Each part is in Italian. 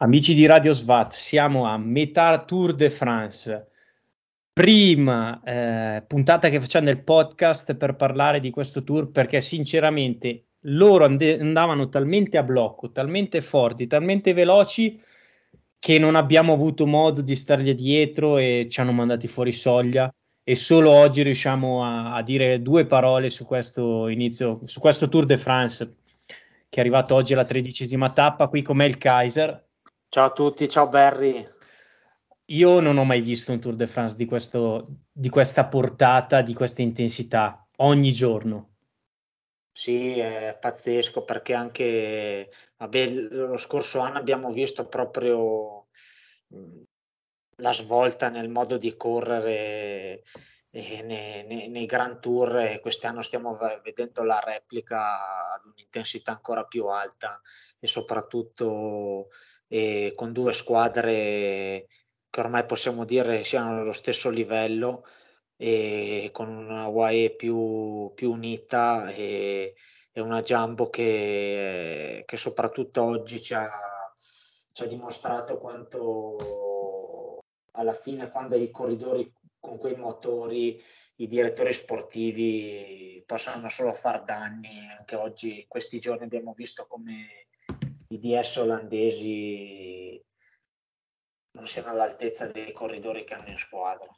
Amici di Radio Svat, siamo a metà Tour de France, prima eh, puntata che facciamo nel podcast per parlare di questo tour perché sinceramente loro and- andavano talmente a blocco, talmente forti, talmente veloci che non abbiamo avuto modo di stargli dietro e ci hanno mandati fuori soglia. E solo oggi riusciamo a, a dire due parole su questo inizio, su questo Tour de France che è arrivato oggi alla tredicesima tappa qui con me il Kaiser Ciao a tutti, ciao Barry. Io non ho mai visto un Tour de France di, questo, di questa portata, di questa intensità, ogni giorno. Sì, è pazzesco perché anche vabbè, lo scorso anno abbiamo visto proprio la svolta nel modo di correre nei, nei, nei Grand Tour e quest'anno stiamo vedendo la replica ad un'intensità ancora più alta e soprattutto e con due squadre che ormai possiamo dire siano allo stesso livello e con una UAE più, più unita e, e, una Jumbo che, che soprattutto oggi ci ha, ci ha dimostrato quanto alla fine quando i corridori con quei motori i direttori sportivi possono solo far danni anche oggi questi giorni abbiamo visto come i DS olandesi non siano all'altezza dei corridori che hanno in squadra.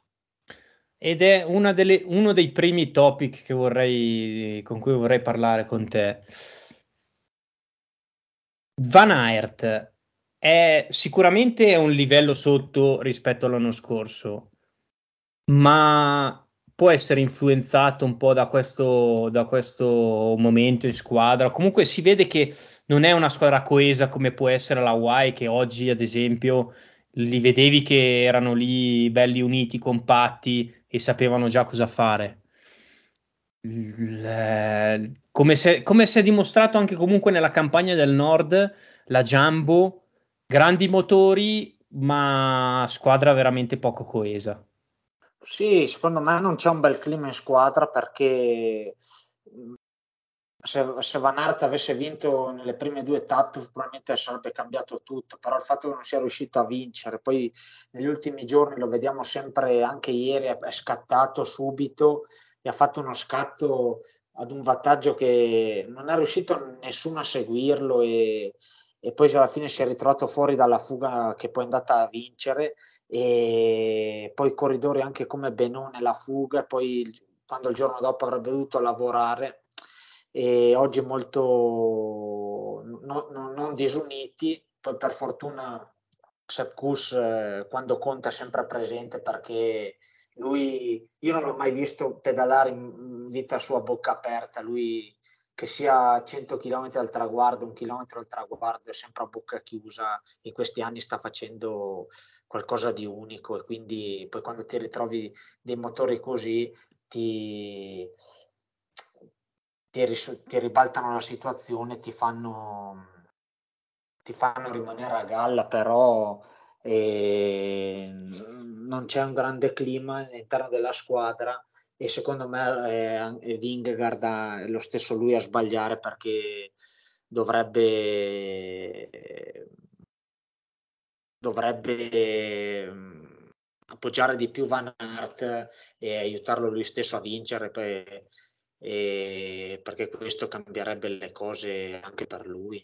Ed è delle, uno dei primi topic vorrei, con cui vorrei parlare con te. Van Aert è sicuramente un livello sotto rispetto all'anno scorso, ma può essere influenzato un po' da questo, da questo momento in squadra. Comunque si vede che non è una squadra coesa come può essere la Hawaii, che oggi, ad esempio, li vedevi che erano lì belli uniti, compatti e sapevano già cosa fare. Come, se, come si è dimostrato anche comunque nella campagna del nord, la Jumbo, grandi motori, ma squadra veramente poco coesa. Sì, secondo me non c'è un bel clima in squadra perché se, se Van Aert avesse vinto nelle prime due tappe probabilmente sarebbe cambiato tutto, però il fatto che non sia riuscito a vincere, poi negli ultimi giorni lo vediamo sempre, anche ieri è scattato subito e ha fatto uno scatto ad un vantaggio che non è riuscito nessuno a seguirlo e, e poi alla fine si è ritrovato fuori dalla fuga che poi è andata a vincere. E poi corridori anche come Benone la fuga poi quando il giorno dopo avrebbe dovuto lavorare e oggi molto no, no, non disuniti. Poi per fortuna Sepp Kuss eh, quando conta è sempre presente perché lui io non l'ho mai visto pedalare in vita sua a bocca aperta. Lui che sia 100 km al traguardo, un chilometro al traguardo, è sempre a bocca chiusa, in questi anni sta facendo qualcosa di unico e quindi poi quando ti ritrovi dei motori così ti, ti, ris- ti ribaltano la situazione, ti fanno, ti fanno rimanere a galla, però eh, non c'è un grande clima all'interno della squadra e secondo me eh, Vingegaard è lo stesso lui a sbagliare perché dovrebbe dovrebbe mm, appoggiare di più Van Aert e aiutarlo lui stesso a vincere per, e, perché questo cambierebbe le cose anche per lui.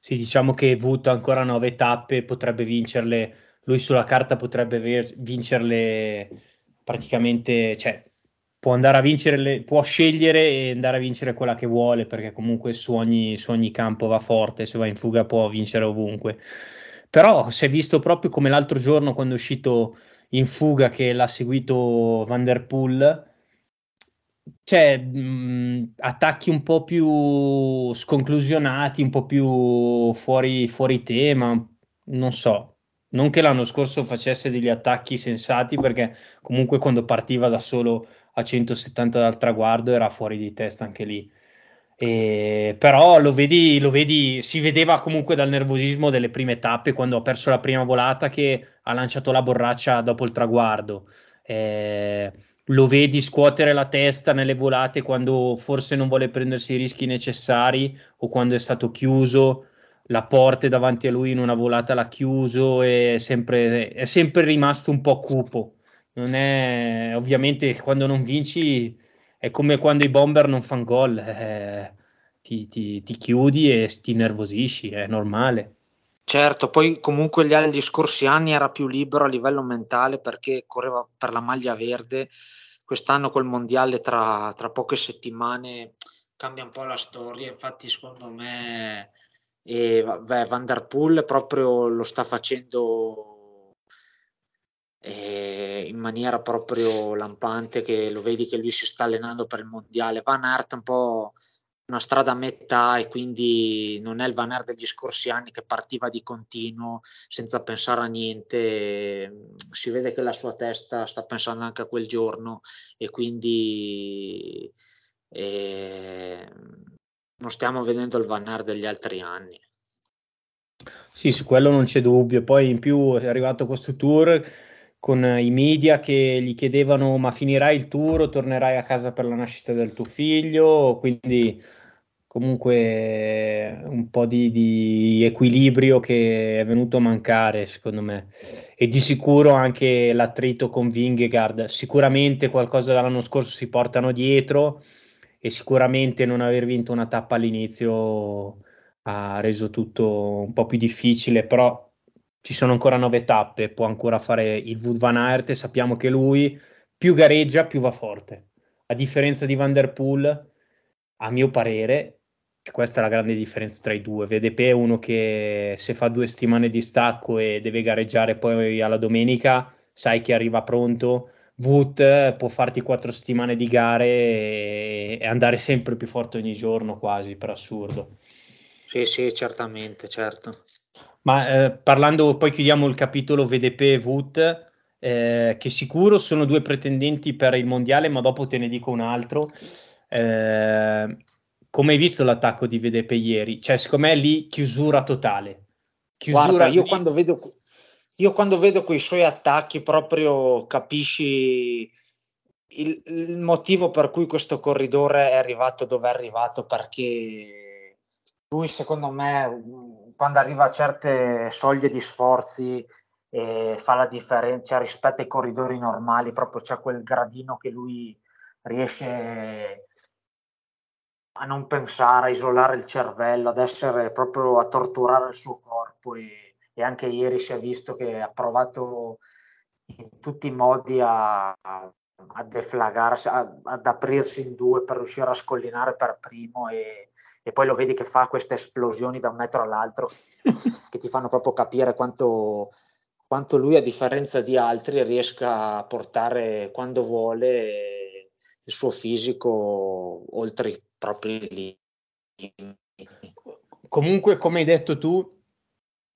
Sì, diciamo che Wood ancora nove tappe, potrebbe vincerle, lui sulla carta potrebbe vincerle praticamente cioè, può andare a vincere, può scegliere e andare a vincere quella che vuole, perché comunque su ogni, su ogni campo va forte, se va in fuga può vincere ovunque. Però si è visto proprio come l'altro giorno quando è uscito in fuga che l'ha seguito Van der Poel, cioè mh, attacchi un po' più sconclusionati, un po' più fuori, fuori tema, non so, non che l'anno scorso facesse degli attacchi sensati, perché comunque quando partiva da solo a 170 dal traguardo era fuori di testa anche lì. E, però lo vedi, lo vedi, si vedeva comunque dal nervosismo delle prime tappe quando ha perso la prima volata che ha lanciato la borraccia dopo il traguardo. Eh, lo vedi scuotere la testa nelle volate quando forse non vuole prendersi i rischi necessari o quando è stato chiuso la porta davanti a lui in una volata l'ha chiuso e è sempre, è sempre rimasto un po' cupo. Non è, ovviamente quando non vinci è come quando i bomber non fanno gol, eh, ti, ti, ti, chiudi e ti nervosisci, è normale. Certo, poi comunque gli, gli scorsi anni era più libero a livello mentale perché correva per la maglia verde, quest'anno col mondiale tra, tra poche settimane cambia un po' la storia, infatti secondo me e beh, Van Der Poel proprio lo sta facendo eh, in maniera proprio lampante che lo vedi che lui si sta allenando per il mondiale. Van Aert un po' una strada a metà e quindi non è il Van Aert degli scorsi anni che partiva di continuo senza pensare a niente. Si vede che la sua testa sta pensando anche a quel giorno e quindi eh, non stiamo vedendo il Van Aert degli altri anni. Sì, su quello non c'è dubbio. Poi in più è arrivato questo tour con i media che gli chiedevano ma finirai il tour? O tornerai a casa per la nascita del tuo figlio, quindi comunque un po' di, di, equilibrio che è venuto a mancare secondo me. E di sicuro anche l'attrito con Vingegaard. Sicuramente qualcosa dall'anno scorso si portano dietro e sicuramente non aver vinto una tappa all'inizio ha reso tutto un po' più difficile, però ci sono ancora nove tappe, può ancora fare il Wood Van Aert sappiamo che lui più gareggia più va forte. A differenza di Van Der Poel, a mio parere, questa è la grande differenza tra i due. VDP è uno che se fa due settimane di stacco e deve gareggiare poi alla domenica, sai che arriva pronto Wood può farti quattro settimane di gare e, e, andare sempre più forte ogni giorno, quasi per assurdo. Sì, sì, certamente, certo. Ma eh, parlando, poi chiudiamo il capitolo VDP e Wood, eh, che sicuro sono due pretendenti per il mondiale, ma dopo te ne dico un altro. Eh, come hai visto l'attacco di VDP ieri? Cioè, secondo me lì chiusura totale. Chiusura Guarda, io lì... quando vedo io quando vedo quei suoi attacchi proprio capisci il, il, motivo per cui questo corridore è arrivato dove è arrivato perché lui secondo me quando arriva a certe soglie di sforzi eh, fa la differenza rispetto ai corridori normali proprio c'è quel gradino che lui riesce a non pensare, a isolare il cervello, ad essere proprio a torturare il suo corpo e e anche ieri si è visto che ha provato in tutti i modi a, a deflagarsi, a, ad aprirsi in due per riuscire a scollinare per primo e, e poi lo vedi che fa queste esplosioni da un metro all'altro che ti fanno proprio capire quanto, quanto lui a differenza di altri riesca a portare quando vuole il suo fisico oltre i propri limiti. Comunque, come hai detto tu,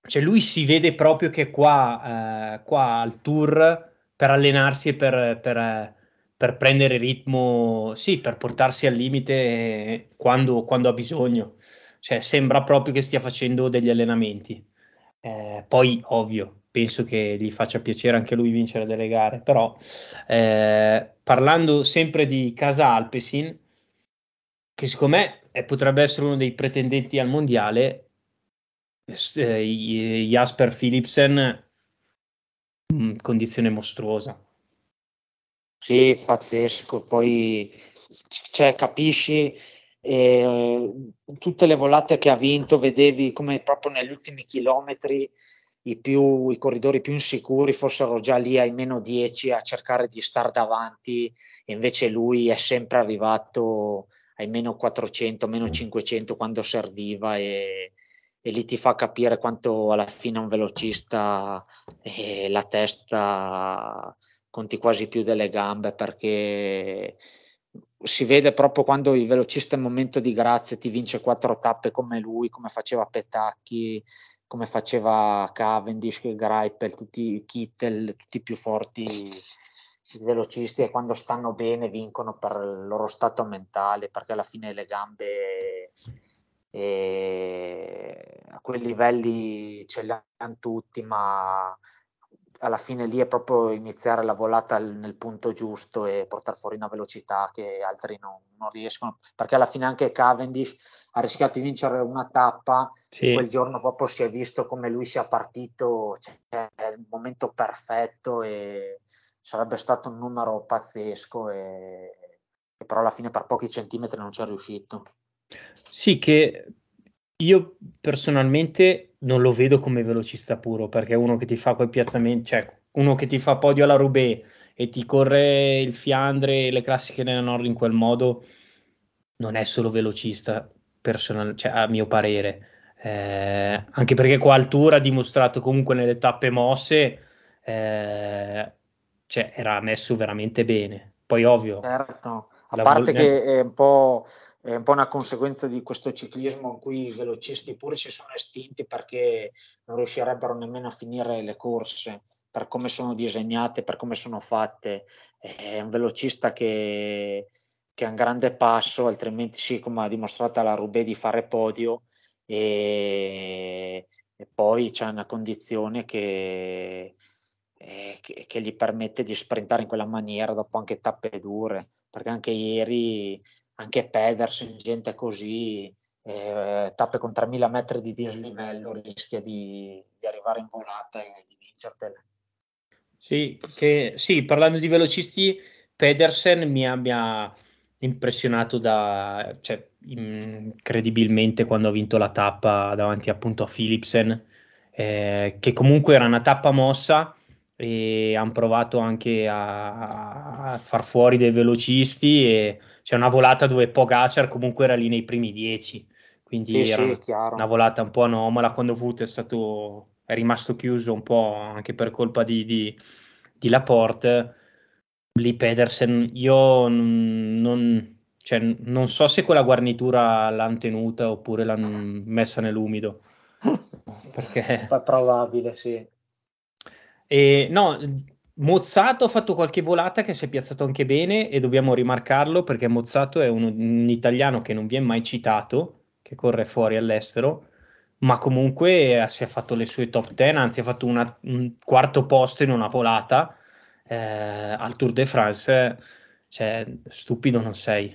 cioè lui si vede proprio che qua, eh, qua al tour per allenarsi e per, per, per, prendere ritmo, sì, per portarsi al limite quando, quando ha bisogno. Cioè, sembra proprio che stia facendo degli allenamenti. Eh, poi, ovvio, penso che gli faccia piacere anche lui vincere delle gare, però eh, parlando sempre di Casa Alpesin, che secondo me eh, potrebbe essere uno dei pretendenti al mondiale, eh, Jasper Philipsen mm, condizione mostruosa. Sì, pazzesco. Poi cioè, capisci eh, tutte le volate che ha vinto, vedevi come proprio negli ultimi chilometri i, più, i corridori più insicuri fossero già lì ai meno 10 a cercare di stare davanti, e invece lui è sempre arrivato ai meno 400, meno 500 quando serviva e, e lì ti fa capire quanto alla fine un velocista eh, la testa conti quasi più delle gambe perché si vede proprio quando il velocista in momento di grazia ti vince quattro tappe come lui, come faceva Petacchi, come faceva Cavendish, Greipel, tutti Kittel, tutti i più forti velocisti e quando stanno bene vincono per il loro stato mentale perché alla fine le gambe e a quei livelli ce li hanno tutti, ma alla fine lì è proprio iniziare la volata nel punto giusto e portare fuori una velocità che altri non, non riescono, perché alla fine anche Cavendish ha rischiato di vincere una tappa, sì. quel giorno proprio si è visto come lui sia partito, cioè, è il momento perfetto e sarebbe stato un numero pazzesco e, e però alla fine per pochi centimetri non ci è riuscito. Sì, che io personalmente non lo vedo come velocista puro, perché uno che ti fa quei piazzamenti, cioè uno che ti fa podio alla Roubaix e ti corre il Fiandre e le classiche della Nord in quel modo, non è solo velocista, personal, cioè, a mio parere. Eh, anche perché qua altura ha dimostrato comunque nelle tappe mosse, eh, cioè, era messo veramente bene. Poi ovvio. Certo, a parte vol- che è un po' è un po' una conseguenza di questo ciclismo in cui i velocisti pure si sono estinti perché non riuscirebbero nemmeno a finire le corse per come sono disegnate, per come sono fatte. È un velocista che, che ha un grande passo, altrimenti sì, come ha dimostrato la Roubaix di fare podio e, e poi c'è una condizione che, eh, che, che, gli permette di sprintare in quella maniera dopo anche tappe dure, perché anche ieri anche Pedersen, gente così, eh, tappe con 3000 metri di dislivello, rischia di, di arrivare in volata e di vincertele. Sì, che, sì, parlando di velocisti, Pedersen mi abbia impressionato da, cioè, incredibilmente quando ha vinto la tappa davanti appunto a Philipsen, eh, che comunque era una tappa mossa e hanno provato anche a, a, far fuori dei velocisti e c'è una volata dove Pogacar comunque era lì nei primi dieci, quindi sì, era sì, una volata un po' anomala. Quando Vut è stato è rimasto chiuso un po' anche per colpa di, di, di Laporte. Lì Pedersen, io non, cioè, non so se quella guarnitura l'hanno tenuta oppure l'hanno messa nell'umido. Perché... È probabile, sì. E, no, Mozzato ha fatto qualche volata che si è piazzato anche bene e dobbiamo rimarcarlo perché Mozzato è un, un italiano che non viene mai citato, che corre fuori all'estero, ma comunque si è fatto le sue top 10, anzi ha fatto una, un quarto posto in una volata eh, al Tour de France, cioè stupido non sei.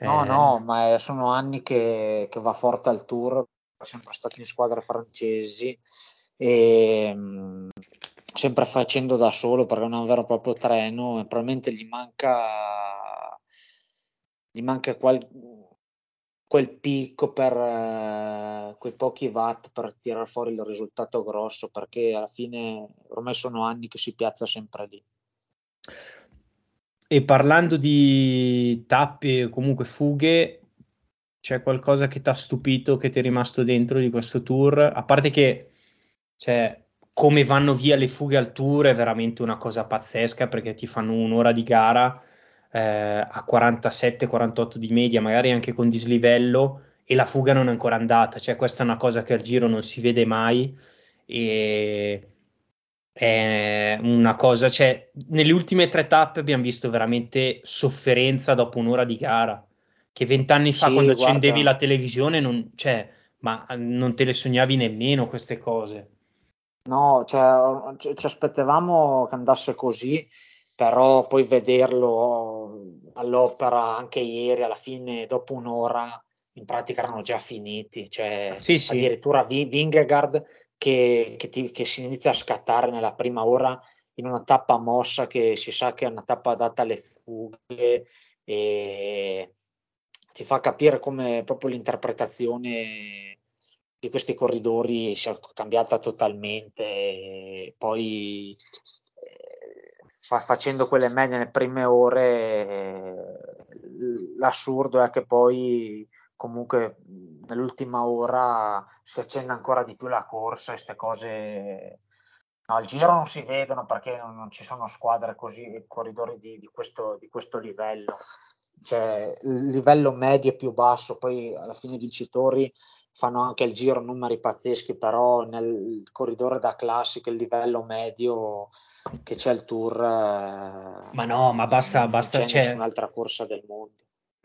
No, eh, no, ma sono anni che, che, va forte al Tour, sempre stato in squadre francesi e sempre facendo da solo perché non è un vero e proprio treno e probabilmente gli manca gli manca qual, quel picco per uh, quei pochi watt per tirare fuori il risultato grosso perché alla fine ormai sono anni che si piazza sempre lì. E parlando di tappi o comunque fughe c'è qualcosa che ti ha stupito che ti è rimasto dentro di questo tour? A parte che cioè, come vanno via le fughe al tour è veramente una cosa pazzesca perché ti fanno un'ora di gara eh, a 47-48 di media, magari anche con dislivello e la fuga non è ancora andata, cioè questa è una cosa che al giro non si vede mai e è una cosa, cioè nelle ultime tre tappe abbiamo visto veramente sofferenza dopo un'ora di gara, che vent'anni fa sì, quando guarda. accendevi la televisione non, cioè, ma non te le sognavi nemmeno queste cose. No, cioè, ci aspettavamo che andasse così, però poi vederlo all'opera anche ieri, alla fine, dopo un'ora, in pratica erano già finiti. Cioè, sì, sì. Addirittura Vingegaard che, che, ti, che, si inizia a scattare nella prima ora in una tappa mossa che si sa che è una tappa adatta alle fughe e ti fa capire come proprio l'interpretazione di questi corridori si è cambiata totalmente. Poi eh, fa, facendo quelle medie nelle prime ore, eh, l'assurdo è che poi comunque nell'ultima ora si accende ancora di più la corsa queste cose no, al giro non si vedono perché non, non ci sono squadre così corridori di, di, questo, di questo livello cioè il livello medio e più basso poi alla fine i vincitori fanno anche il giro numeri pazzeschi, però nel corridore da classico, il livello medio che c'è il tour... Ma no, ma basta, basta, c'è un'altra corsa del mondo.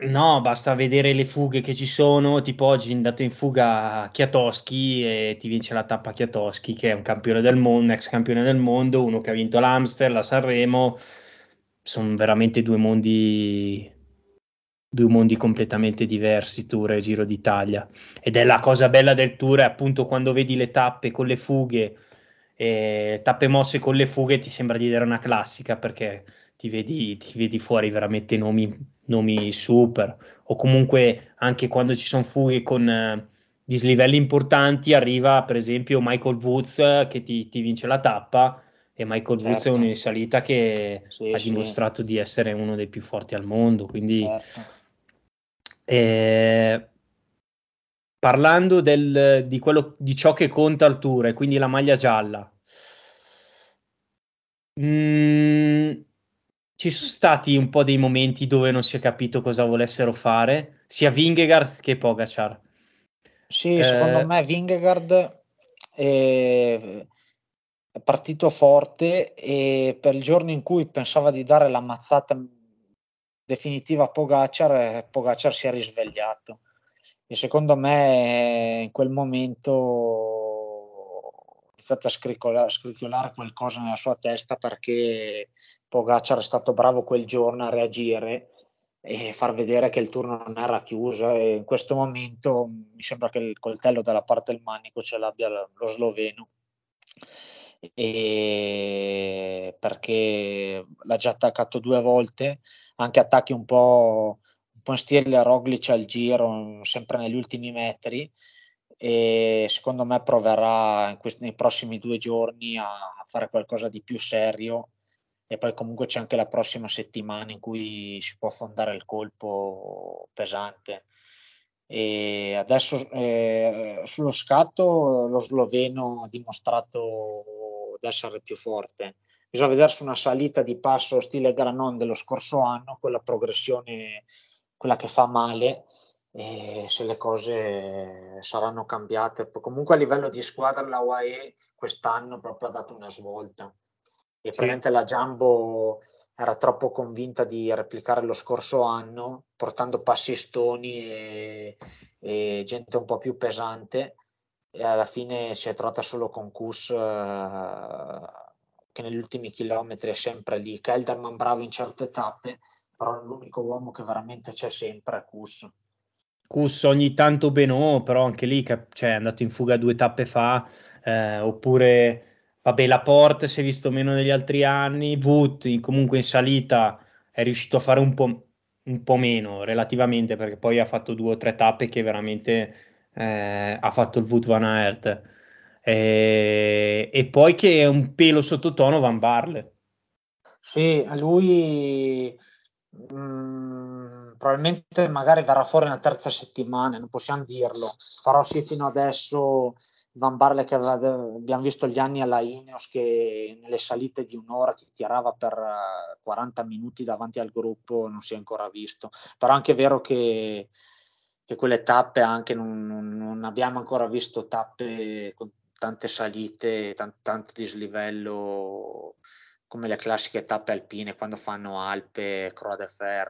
No, basta vedere le fughe che ci sono, tipo oggi è andato in fuga Chiatoschi e ti vince la tappa Chiatoschi che è un campione del mondo, ex campione del mondo, uno che ha vinto l'Amster, la Sanremo, sono veramente due mondi, due mondi completamente diversi, Tour e Giro d'Italia. Ed è la cosa bella del Tour, è appunto quando vedi le tappe con le fughe, eh, tappe mosse con le fughe, ti sembra di vedere una classica perché ti vedi, ti vedi fuori veramente nomi, nomi, super. O comunque anche quando ci sono fughe con eh, dislivelli importanti, arriva per esempio Michael Woods che ti, ti vince la tappa e Michael certo. Woods è certo. un in salita che sì, ha sì. dimostrato di essere uno dei più forti al mondo. Quindi certo. Eh, parlando del, di, quello, di ciò che conta al tour, e quindi la maglia gialla, mm, ci sono stati un po' dei momenti dove non si è capito cosa volessero fare, sia Vingegaard che Pogacar. Sì, eh, secondo me Vingegaard è partito forte e per il giorno in cui pensava di dare la mazzata definitiva Pogacar, Pogacar si è risvegliato. E secondo me in quel momento è iniziato a scricchiolare, scricchiolare qualcosa nella sua testa perché Pogacar è stato bravo quel giorno a reagire e far vedere che il turno non era chiuso. E in questo momento mi sembra che il coltello dalla parte del manico ce l'abbia lo sloveno. E perché l'ha già attaccato due volte, anche attacchi un po', un po' in stile Roglic al giro, sempre negli ultimi metri e secondo me proverà questi, nei prossimi due giorni a, a fare qualcosa di più serio e poi comunque c'è anche la prossima settimana in cui si può affondare il colpo pesante e adesso eh, sullo scatto lo sloveno ha dimostrato di essere più forte. Bisogna vedere su una salita di passo stile Granon dello scorso anno, quella progressione, quella che fa male, e se le cose saranno cambiate. Comunque a livello di squadra la UAE quest'anno proprio ha dato una svolta. E sì. probabilmente la Jumbo era troppo convinta di replicare lo scorso anno, portando passistoni e, e gente un po' più pesante e alla fine si è trovata solo con Kus eh, che negli ultimi chilometri è sempre lì. Kelderman bravo in certe tappe, però l'unico uomo che veramente c'è sempre è Kus. Kus ogni tanto Beno, però anche lì cioè, è andato in fuga due tappe fa, eh, oppure vabbè la Porte si è visto meno negli altri anni, Wood comunque in salita è riuscito a fare un po', un po' meno relativamente perché poi ha fatto due o tre tappe che veramente eh, ha fatto il Wood Van Aert eh, e poi che è un pelo sottotono Van Barle. Sì, lui mh, mm, probabilmente magari verrà fuori una terza settimana non possiamo dirlo. Però sì fino adesso Van Barle che aveva, abbiamo visto gli anni alla Ineos che nelle salite di un'ora ti tirava per 40 minuti davanti al gruppo non si è ancora visto. Però anche è vero che che quelle tappe anche non, non, abbiamo ancora visto tappe con tante salite, tant, tanto dislivello come le classiche tappe alpine quando fanno Alpe, Croix de Fer,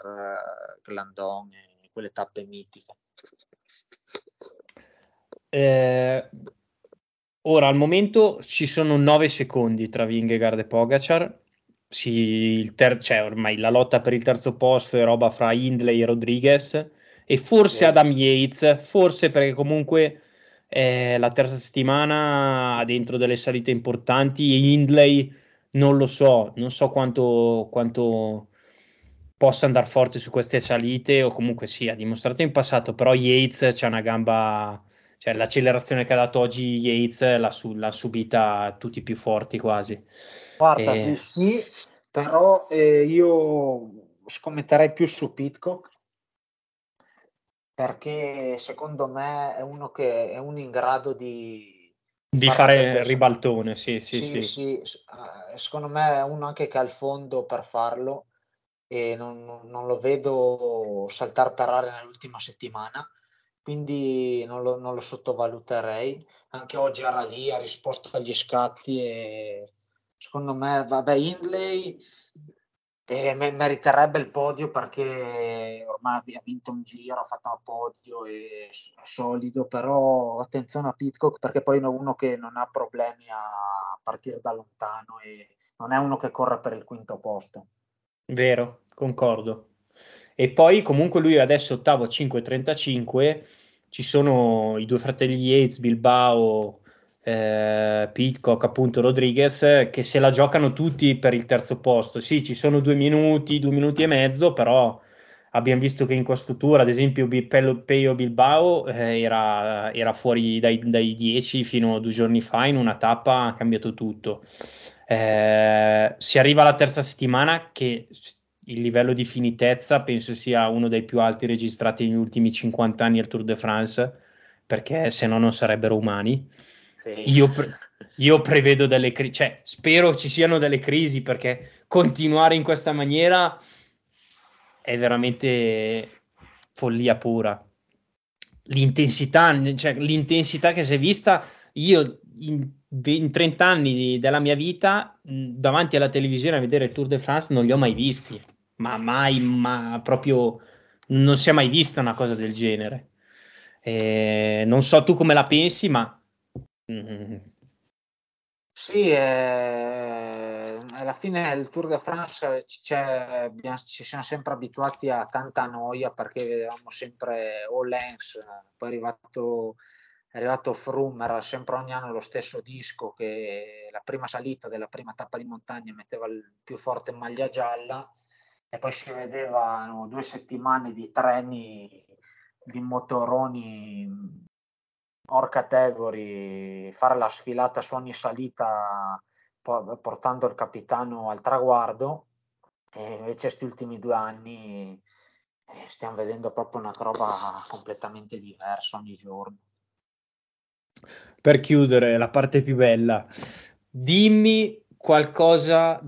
Glandon, quelle tappe mitiche. Eh, ora al momento ci sono 9 secondi tra Vingegaard e Pogacar. Sì, ter- cioè, ormai la lotta per il terzo posto è roba fra Hindley e Rodriguez e forse Adam Yates, forse perché comunque è la terza settimana dentro delle salite importanti Hindley non lo so, non so quanto, quanto possa andare forte su queste salite o comunque sì, ha dimostrato in passato, però Yates c'è una gamba, cioè l'accelerazione che ha dato oggi Yates l'ha, su, l'ha subita tutti i più forti quasi. Guarda, e... sì, però eh, io scommetterei più su Pitcock perché secondo me è uno che è uno in grado di, di fare ribaltone, sì sì, sì, sì, sì. Eh, secondo me è uno anche che ha il fondo per farlo e non, non lo vedo saltare per aria nell'ultima settimana, quindi non lo, non lo, sottovaluterei. Anche oggi era lì, ha risposto agli scatti e secondo me, vabbè, Hindley E meriterebbe il podio perché ormai ha vinto un giro, ha fatto un podio e è solido, però attenzione a Pitcock perché poi è uno che non ha problemi a partire da lontano e non è uno che corre per il quinto posto. Vero, concordo. E poi comunque lui adesso ottavo 5.35, ci sono i due fratelli Yates, Bilbao eh, Pitcock, appunto Rodriguez, che se la giocano tutti per il terzo posto. Sì, ci sono due minuti, due minuti e mezzo, però abbiamo visto che in tour, ad esempio, Peio Bilbao eh, era, era, fuori dai, dai 10 fino a due giorni fa, in una tappa ha cambiato tutto. Eh, si arriva alla terza settimana che il livello di finitezza penso sia uno dei più alti registrati negli ultimi 50 anni al Tour de France, perché se no non sarebbero umani. Io, pre- io, prevedo delle crisi, cioè spero ci siano delle crisi perché continuare in questa maniera è veramente follia pura. L'intensità, cioè, l'intensità che si è vista, io in, in 30 anni della mia vita davanti alla televisione a vedere il Tour de France non li ho mai visti, ma mai, ma proprio non si è mai vista una cosa del genere. Eh, non so tu come la pensi, ma Mm-hmm. Sì, eh, alla fine il Tour de France ci siamo sempre abituati a tanta noia perché vedevamo sempre Olens, poi è arrivato, è arrivato Froome, era sempre ogni anno lo stesso disco che la prima salita della prima tappa di montagna metteva il più forte maglia gialla e poi si vedevano due settimane di treni di motoroni or category, fare la sfilata su ogni salita portando il capitano al traguardo. E invece questi ultimi due anni eh, stiamo vedendo proprio una roba completamente diversa ogni giorno. Per chiudere la parte più bella, dimmi qualcosa,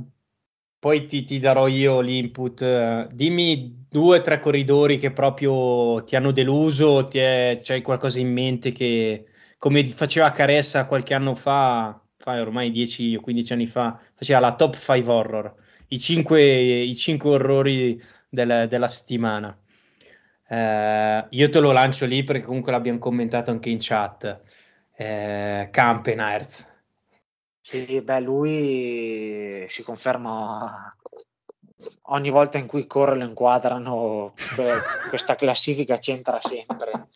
poi ti, ti darò io l'input, dimmi due o tre corridori che proprio ti hanno deluso, ti è, c'hai qualcosa in mente che, come faceva Caressa qualche anno fa, fa ormai 10 o 15 anni fa, faceva la top 5 horror, i 5, i 5 orrori del, della settimana. Eh, io te lo lancio lì perché comunque l'abbiamo commentato anche in chat. Eh, Campenaerz. Sì, beh, lui si conferma ogni volta in cui corre lo inquadrano, questa classifica c'entra sempre.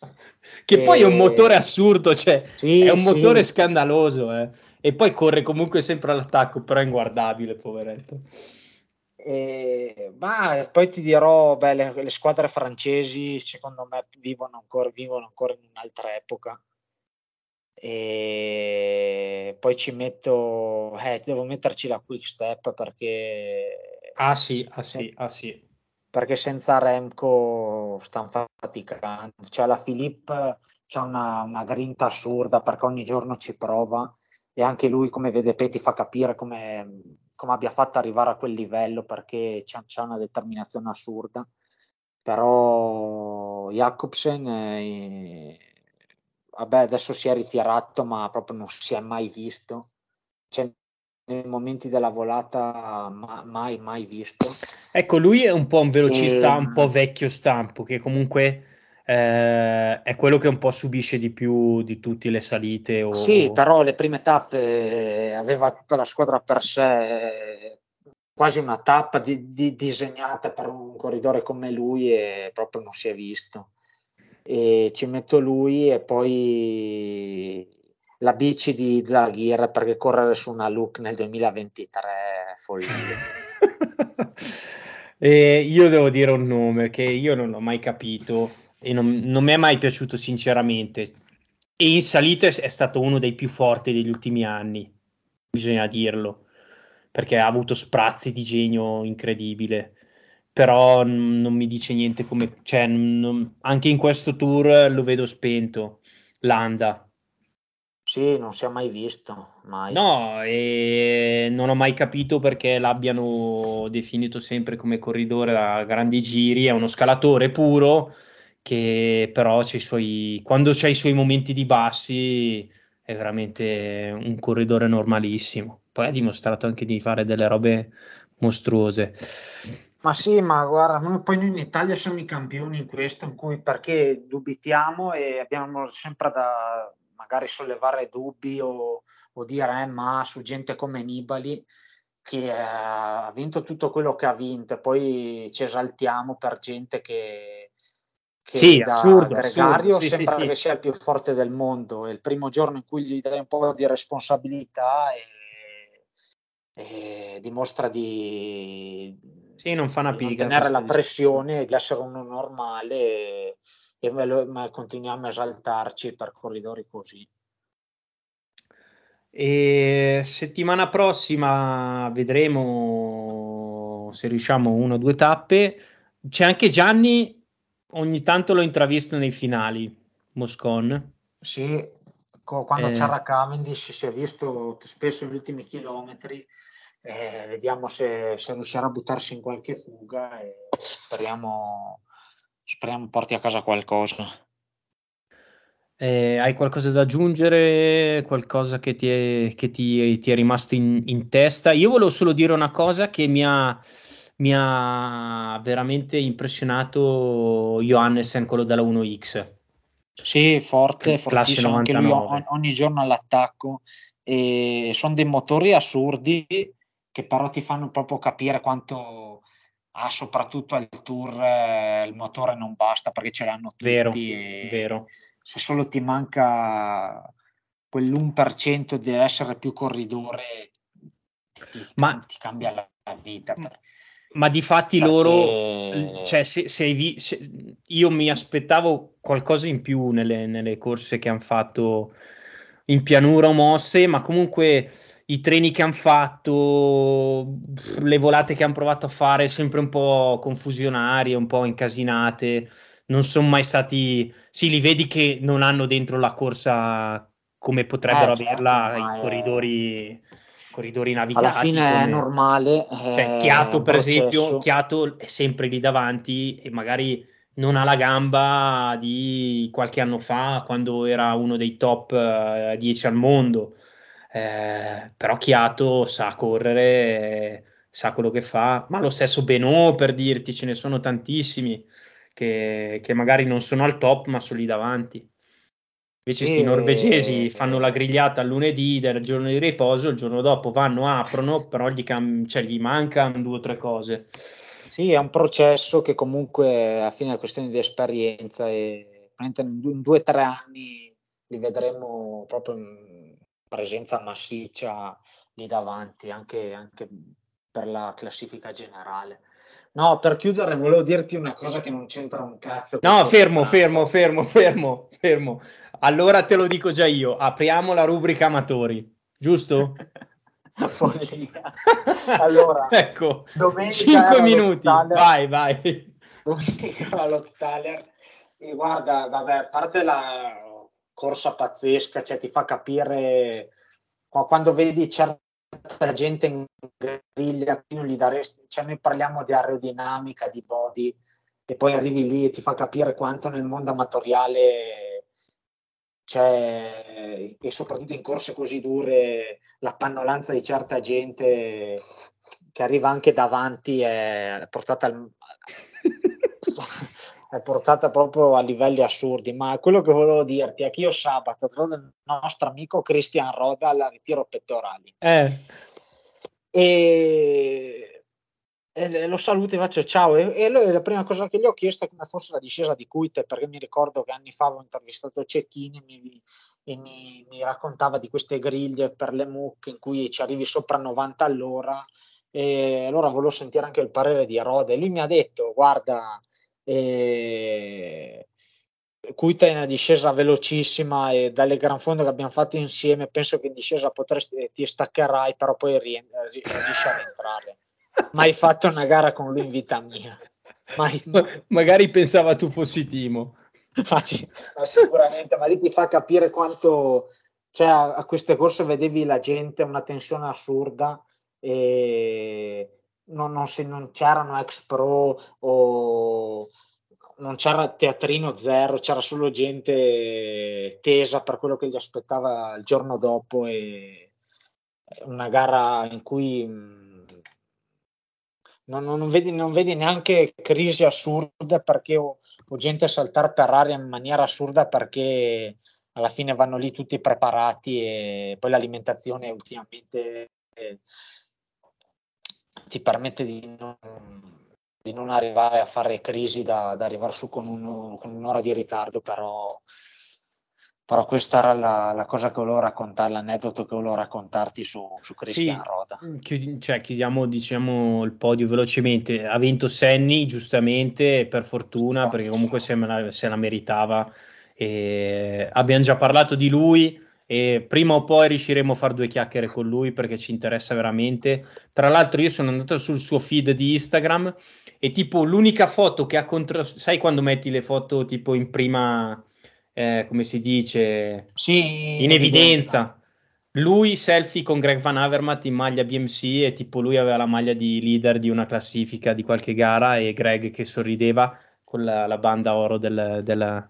Che e... poi è un motore assurdo, cioè sì, è un motore sì. scandaloso, eh. e poi corre comunque sempre all'attacco, però è inguardabile, poveretto. E, ma poi ti dirò, beh, le, le, squadre francesi secondo me vivono ancora, vivono ancora in un'altra epoca. E poi ci metto, eh, devo metterci la quick step perché Ah sì, ah sì, ah sì. Perché senza Remco stanno faticando. Cioè la Filippo c'ha una, una, grinta assurda perché ogni giorno ci prova e anche lui come vede Peti fa capire come, come abbia fatto arrivare a quel livello perché c'ha, c'ha una determinazione assurda. Però Jacobsen eh, vabbè adesso si è ritirato ma proprio non si è mai visto. Cioè, nei momenti della volata ma, mai mai visto. Ecco, lui è un po' un velocista, e... un po' vecchio stampo, che comunque eh, è quello che un po' subisce di più di tutte le salite. O... Sì, però le prime tappe aveva tutta la squadra per sé, quasi una tappa di, di, disegnata per un corridore come lui e proprio non si è visto. E ci metto lui e poi la bici di Zaghir perché correre su una look nel 2023 è follia. e io devo dire un nome che io non ho mai capito e non, non mi è mai piaciuto sinceramente. E in salita è stato uno dei più forti degli ultimi anni, bisogna dirlo, perché ha avuto sprazzi di genio incredibile. Però non mi dice niente come, cioè, non, anche in questo tour lo vedo spento. Landa, sì, non si è mai visto, mai. No, e non ho mai capito perché l'abbiano definito sempre come corridore a grandi giri, è uno scalatore puro che però c'è i suoi, quando c'è i suoi momenti di bassi è veramente un corridore normalissimo. Poi ha dimostrato anche di fare delle robe mostruose. Ma sì, ma guarda, poi noi in Italia siamo i campioni in questo, in cui perché dubitiamo e abbiamo sempre da magari sollevare dubbi o, o dire eh, ma su gente come Nibali che ha vinto tutto quello che ha vinto, poi ci esaltiamo per gente che, che sì, da assurdo, gregario assurdo. Sì, sembra sì, che sia il più forte del mondo. È il primo giorno in cui gli dai un po' di responsabilità e, e dimostra di, sì, non fa una di piga, tenere la pressione di essere uno normale e, e ma continuiamo a esaltarci per corridori così. E settimana prossima vedremo se riusciamo una o due tappe. C'è anche Gianni, ogni tanto l'ho intravisto nei finali, Moscon. Sì, quando eh. c'era Cavendish si è visto spesso gli ultimi chilometri. Eh, vediamo se, se, riuscirà a buttarsi in qualche fuga e speriamo, speriamo porti a casa qualcosa. Eh, hai qualcosa da aggiungere? Qualcosa che ti è, che ti, ti è rimasto in, in, testa? Io volevo solo dire una cosa che mi ha, mi ha veramente impressionato Johannesen, quello della 1X. Sì, forte, fortissimo, anche lui ogni giorno all'attacco. E sono dei motori assurdi che però ti fanno proprio capire quanto ha soprattutto al tour eh, il motore non basta perché ce l'hanno tutti. Vero, vero se solo ti manca quell'1% di essere più corridore, ti, ma, ti cambia la, vita. Ma di fatti Perché... loro, cioè, se, se, vi, se, io mi aspettavo qualcosa in più nelle, nelle corse che hanno fatto in pianura o mosse, ma comunque i treni che hanno fatto, le volate che hanno provato a fare, sempre un po' confusionarie, un po' incasinate non sono mai stati, sì, li vedi che non hanno dentro la corsa come potrebbero eh, certo, averla i corridori, corridori navigati. Alla fine come... è normale. Cioè, Chiato, per esempio, Chiato è sempre lì davanti e magari non ha la gamba di qualche anno fa quando era uno dei top uh, 10 al mondo. Eh, però Chiato sa correre, sa quello che fa, ma lo stesso Benò per dirti, ce ne sono tantissimi che, che, magari non sono al top ma sono lì davanti. Invece questi norvegesi fanno la grigliata il lunedì del giorno di riposo, il giorno dopo vanno, aprono, però gli, cam- cioè, gli mancano due o tre cose. Sì, è un processo che comunque alla fine è questione di esperienza e in due o tre anni li vedremo proprio presenza massiccia lì davanti, anche, anche per la classifica generale. No, per chiudere volevo dirti una cosa che non c'entra un cazzo. No, fermo, fermo, fermo, fermo, fermo. Allora te lo dico già io, apriamo la rubrica amatori, giusto? Follia. Allora, ecco, 5 minuti, vai, vai. Domenica la Lottaler, e guarda, vabbè, a parte la corsa pazzesca, cioè ti fa capire quando vedi certe gente in griglia, non gli daresti, cioè noi parliamo di aerodinamica, di body, e poi arrivi lì e ti fa capire quanto nel mondo amatoriale c'è, e soprattutto in corse così dure, la pannolanza di certa gente che arriva anche davanti è portata al, è portata proprio a livelli assurdi. Ma quello che volevo dirti è che io sabato trovo il nostro amico Christian Roda al ritiro pettorali. Eh. E, e, lo saluto e faccio ciao. E, e lui, la prima cosa che gli ho chiesto è come fosse la discesa di Cuite, perché mi ricordo che anni fa avevo intervistato Cecchini mi, e mi, mi raccontava di queste griglie per le mucche in cui ci arrivi sopra 90 all'ora. E allora volevo sentire anche il parere di Rode. E lui mi ha detto: Guarda, e... Cuita è una discesa velocissima e dalle gran fonde che abbiamo fatto insieme penso che in discesa potresti, ti staccherai però poi rie- riesci a rientrare mai fatto una gara con lui in vita mia mai, mai. magari pensava tu fossi Timo ma, ma sicuramente ma lì ti fa capire quanto cioè, a, a queste corse vedevi la gente una tensione assurda e non, non, si, non c'erano ex pro o non c'era teatrino zero, c'era solo gente tesa per quello che gli aspettava il giorno dopo e una gara in cui non, non, vedi, non, vedi, neanche crisi assurde perché o, o gente saltare per aria in maniera assurda perché alla fine vanno lì tutti preparati e poi l'alimentazione ultimamente eh, ti permette di non, di non, arrivare a fare crisi da, da arrivare su con, un, con, un'ora di ritardo, però, però questa era la, la, cosa che volevo raccontare, l'aneddoto che volevo raccontarti su, su Cristian sì, Roda. Chiudi, cioè, chiudiamo diciamo, il podio velocemente. Ha vinto Senni giustamente, per fortuna, perché comunque se, la, se la meritava e abbiamo già parlato di lui e prima o poi riusciremo a fare due chiacchiere con lui perché ci interessa veramente. Tra l'altro io sono andato sul suo feed di Instagram e tipo l'unica foto che ha contrastato, sai quando metti le foto tipo in prima, eh, come si dice, sì, in evidenza. Lui selfie con Greg Van Avermaet in maglia BMC e tipo lui aveva la maglia di leader di una classifica di qualche gara e Greg che sorrideva con la, la banda oro del, del,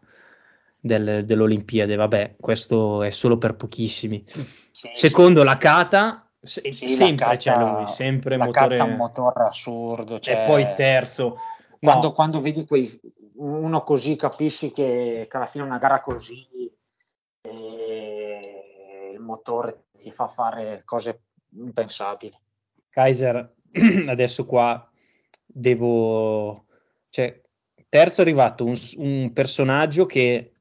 del, dell'Olimpiade. Vabbè, questo è solo per pochissimi. Sì, Secondo sì. la Cata, se, sì, sempre la c'è lui, sempre la motore... Cata un motore assurdo. Cioè... E poi terzo. Quando, no. quando vedi quei, uno così, capisci che, che alla fine una gara così eh, il motore ti fa fare cose impensabili. Kaiser, adesso qua devo... Cioè, terzo è arrivato un, un personaggio che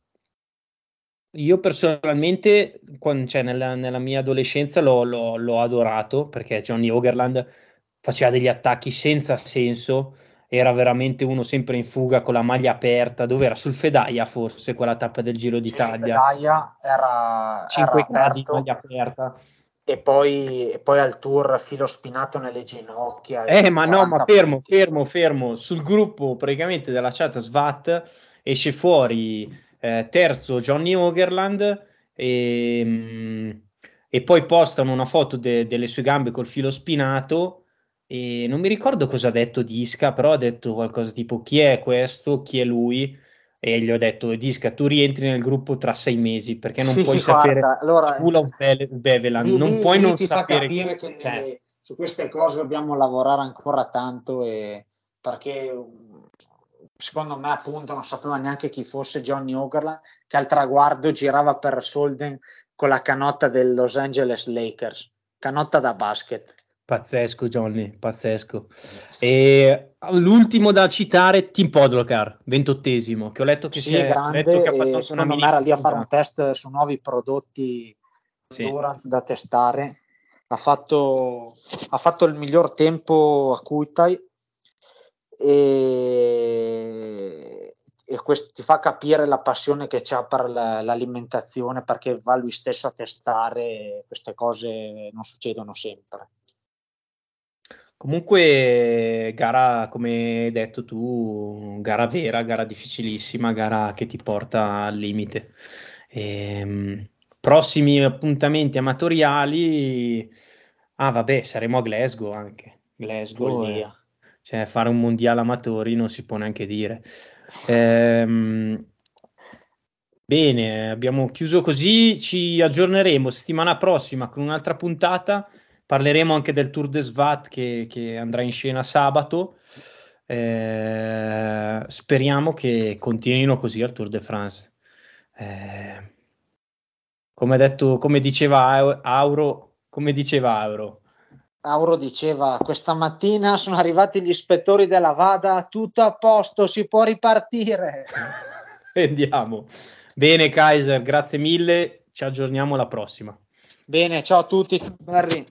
io personalmente, quando, cioè, nella, nella, mia adolescenza l'ho, l'ho, l'ho, adorato perché Johnny Ogerland faceva degli attacchi senza senso, era veramente uno sempre in fuga con la maglia aperta, dove era sul Fedaia forse quella tappa del Giro d'Italia. Sì, Fedaia era 5 gradi maglia aperta. E poi, e poi, al tour filo spinato nelle ginocchia. Eh, ma no, ma fermo, fermo, fermo. Sul gruppo praticamente della chat SWAT esce fuori eh, terzo Johnny Ogerland e, mm, e, poi postano una foto de, delle sue gambe col filo spinato e non mi ricordo cosa ha detto Disca, però ha detto qualcosa tipo chi è questo, chi è lui? E gli ho detto Disca tu rientri nel gruppo tra sei mesi perché non sì, puoi guarda, sapere allora, Full of Be- Beveland, non lì, puoi lì non sapere capire che cioè. su queste cose dobbiamo lavorare ancora tanto e perché secondo me appunto non sapeva neanche chi fosse Johnny Ogerland che al traguardo girava per Solden con la canotta del Los Angeles Lakers. Canotta da basket. Pazzesco Johnny pazzesco. E l'ultimo da citare Tim Podlocar ventottesimo che ho letto che sì, si è grande letto che ha fatto secondo me era lì a fare un test su nuovi prodotti sì. da testare. Ha fatto, ha fatto il miglior tempo a Kuitai e, e questo ti fa capire la passione che ha per la, l'alimentazione perché va lui stesso a testare queste cose non succedono sempre. Comunque gara come hai detto tu gara vera gara difficilissima gara che ti porta al limite. Ehm, prossimi appuntamenti amatoriali ah vabbè saremo a Glasgow anche. Glasgow cioè fare un mondiale amatori non si può neanche dire. Ehm, bene, abbiamo chiuso così, ci aggiorneremo settimana prossima con un'altra puntata, parleremo anche del Tour de Svat che, che andrà in scena sabato. Eh, speriamo che continuino così al Tour de France. Eh, come, detto, come diceva Auro, come diceva Auro, Auro diceva questa mattina sono arrivati gli ispettori della Vada, tutto a posto, si può ripartire. Andiamo. Bene Kaiser, grazie mille, ci aggiorniamo alla prossima. Bene, ciao a tutti. Barry.